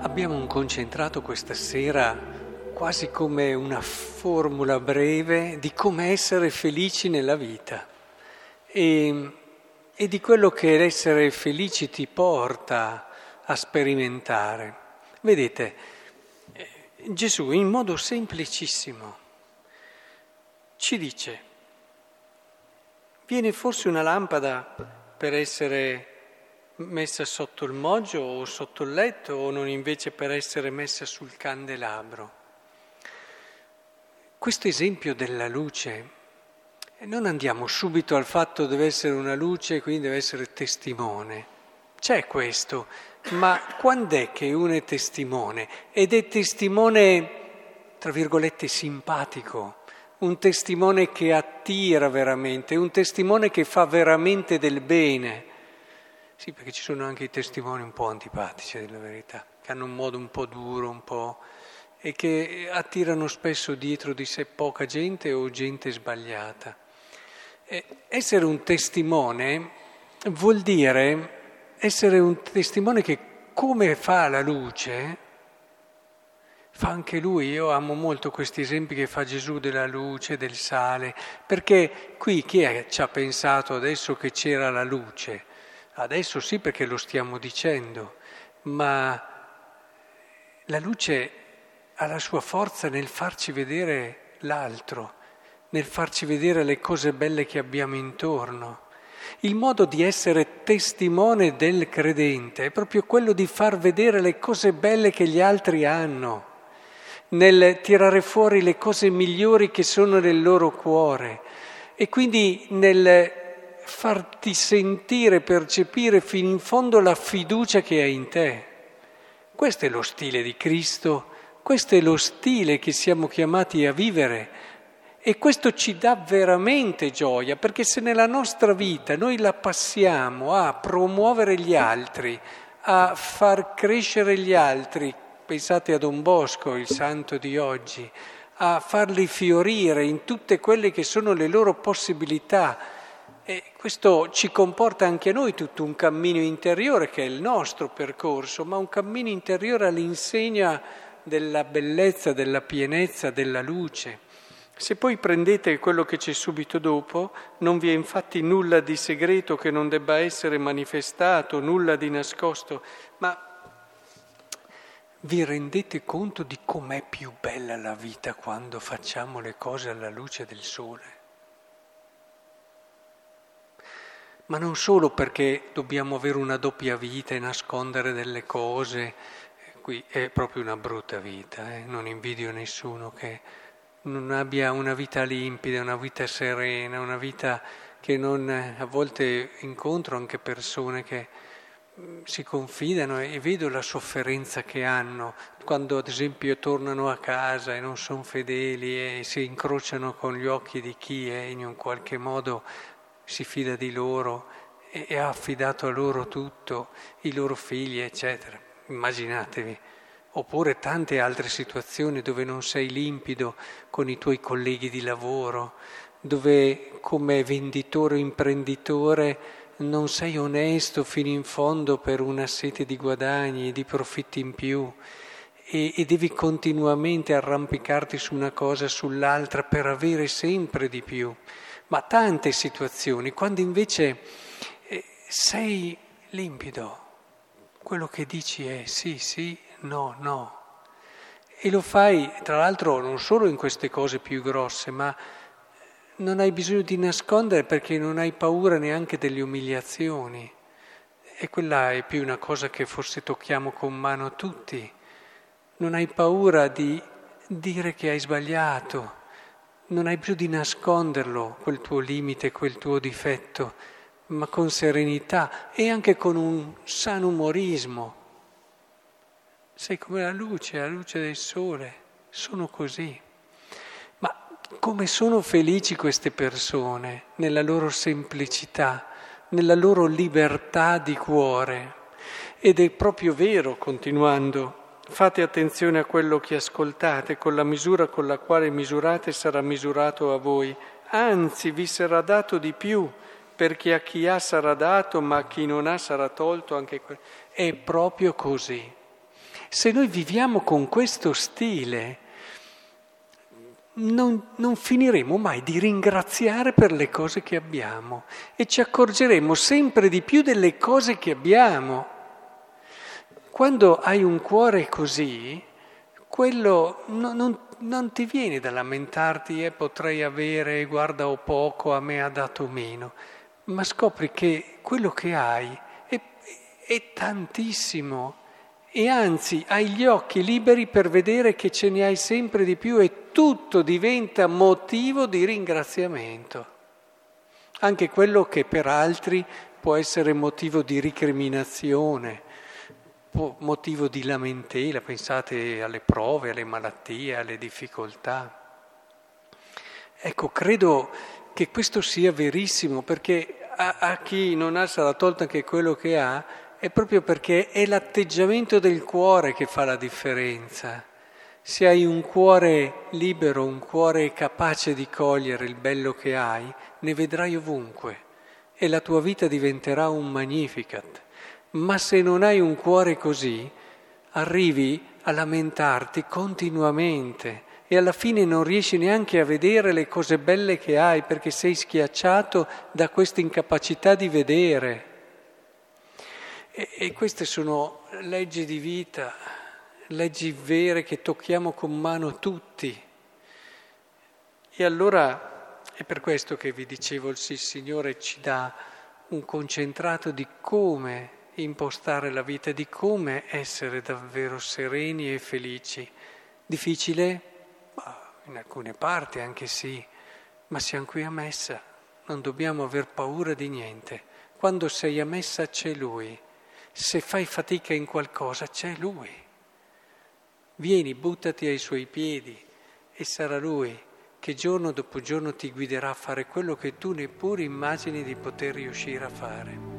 Abbiamo un concentrato questa sera quasi come una formula breve di come essere felici nella vita e, e di quello che l'essere felici ti porta a sperimentare. Vedete, eh, Gesù in modo semplicissimo ci dice, viene forse una lampada per essere messa sotto il moggio o sotto il letto o non invece per essere messa sul candelabro. Questo esempio della luce, non andiamo subito al fatto che deve essere una luce, quindi deve essere testimone. C'è questo, ma quando è che uno è testimone? Ed è testimone, tra virgolette, simpatico, un testimone che attira veramente, un testimone che fa veramente del bene. Sì, perché ci sono anche i testimoni un po' antipatici, della verità, che hanno un modo un po' duro, un po' e che attirano spesso dietro di sé poca gente o gente sbagliata. E essere un testimone vuol dire essere un testimone che come fa la luce, fa anche lui. Io amo molto questi esempi che fa Gesù della luce, del sale, perché qui chi è, ci ha pensato adesso che c'era la luce? Adesso sì perché lo stiamo dicendo, ma la luce ha la sua forza nel farci vedere l'altro, nel farci vedere le cose belle che abbiamo intorno. Il modo di essere testimone del credente è proprio quello di far vedere le cose belle che gli altri hanno, nel tirare fuori le cose migliori che sono nel loro cuore e quindi nel farti sentire, percepire fino in fondo la fiducia che è in te. Questo è lo stile di Cristo, questo è lo stile che siamo chiamati a vivere e questo ci dà veramente gioia, perché se nella nostra vita noi la passiamo a promuovere gli altri, a far crescere gli altri, pensate a Don Bosco, il santo di oggi, a farli fiorire in tutte quelle che sono le loro possibilità, e questo ci comporta anche a noi tutto un cammino interiore che è il nostro percorso, ma un cammino interiore all'insegna della bellezza, della pienezza, della luce. Se poi prendete quello che c'è subito dopo, non vi è infatti nulla di segreto che non debba essere manifestato, nulla di nascosto, ma vi rendete conto di com'è più bella la vita quando facciamo le cose alla luce del sole? Ma non solo perché dobbiamo avere una doppia vita e nascondere delle cose, qui è proprio una brutta vita, eh? non invidio nessuno che non abbia una vita limpida, una vita serena, una vita che non... a volte incontro anche persone che mm, si confidano e vedo la sofferenza che hanno quando ad esempio tornano a casa e non sono fedeli e si incrociano con gli occhi di chi è in un qualche modo si fida di loro e ha affidato a loro tutto, i loro figli, eccetera. Immaginatevi. Oppure tante altre situazioni dove non sei limpido con i tuoi colleghi di lavoro, dove come venditore o imprenditore non sei onesto fino in fondo per una sete di guadagni, di profitti in più e, e devi continuamente arrampicarti su una cosa, sull'altra per avere sempre di più ma tante situazioni, quando invece eh, sei limpido, quello che dici è sì, sì, no, no. E lo fai, tra l'altro, non solo in queste cose più grosse, ma non hai bisogno di nascondere perché non hai paura neanche delle umiliazioni. E quella è più una cosa che forse tocchiamo con mano tutti. Non hai paura di dire che hai sbagliato non hai più di nasconderlo, quel tuo limite, quel tuo difetto, ma con serenità e anche con un sano umorismo. Sei come la luce, la luce del sole, sono così. Ma come sono felici queste persone nella loro semplicità, nella loro libertà di cuore. Ed è proprio vero, continuando, Fate attenzione a quello che ascoltate, con la misura con la quale misurate sarà misurato a voi, anzi vi sarà dato di più, perché a chi ha sarà dato, ma a chi non ha sarà tolto anche quello. È proprio così. Se noi viviamo con questo stile, non, non, finiremo mai di ringraziare per le cose che abbiamo e ci accorgeremo sempre di più delle cose che abbiamo. Quando hai un cuore così, quello non, non, non ti viene da lamentarti e eh, potrei avere, guarda ho poco, a me ha dato meno, ma scopri che quello che hai è, è tantissimo e anzi hai gli occhi liberi per vedere che ce ne hai sempre di più e tutto diventa motivo di ringraziamento. Anche quello che per altri può essere motivo di ricriminazione, motivo di lamentela, pensate alle prove, alle malattie, alle difficoltà. Ecco, credo che questo sia verissimo perché a, a chi non ha sarà tolto anche quello che ha, è proprio perché è l'atteggiamento del cuore che fa la differenza. Se hai un cuore libero, un cuore capace di cogliere il bello che hai, ne vedrai ovunque e la tua vita diventerà un magnificat. Ma se non hai un cuore così, arrivi a lamentarti continuamente e alla fine non riesci neanche a vedere le cose belle che hai perché sei schiacciato da questa incapacità di vedere. E, e queste sono leggi di vita, leggi vere che tocchiamo con mano tutti. E allora è per questo che vi dicevo, il Signore ci dà un concentrato di come impostare la vita, di come essere davvero sereni e felici. Difficile? In alcune parti anche sì, ma siamo qui a messa, non dobbiamo aver paura di niente. Quando sei a messa c'è Lui se fai fatica in qualcosa c'è Lui. Vieni, buttati ai suoi piedi e sarà Lui che giorno dopo giorno ti guiderà a fare quello che tu neppure immagini di poter riuscire a fare.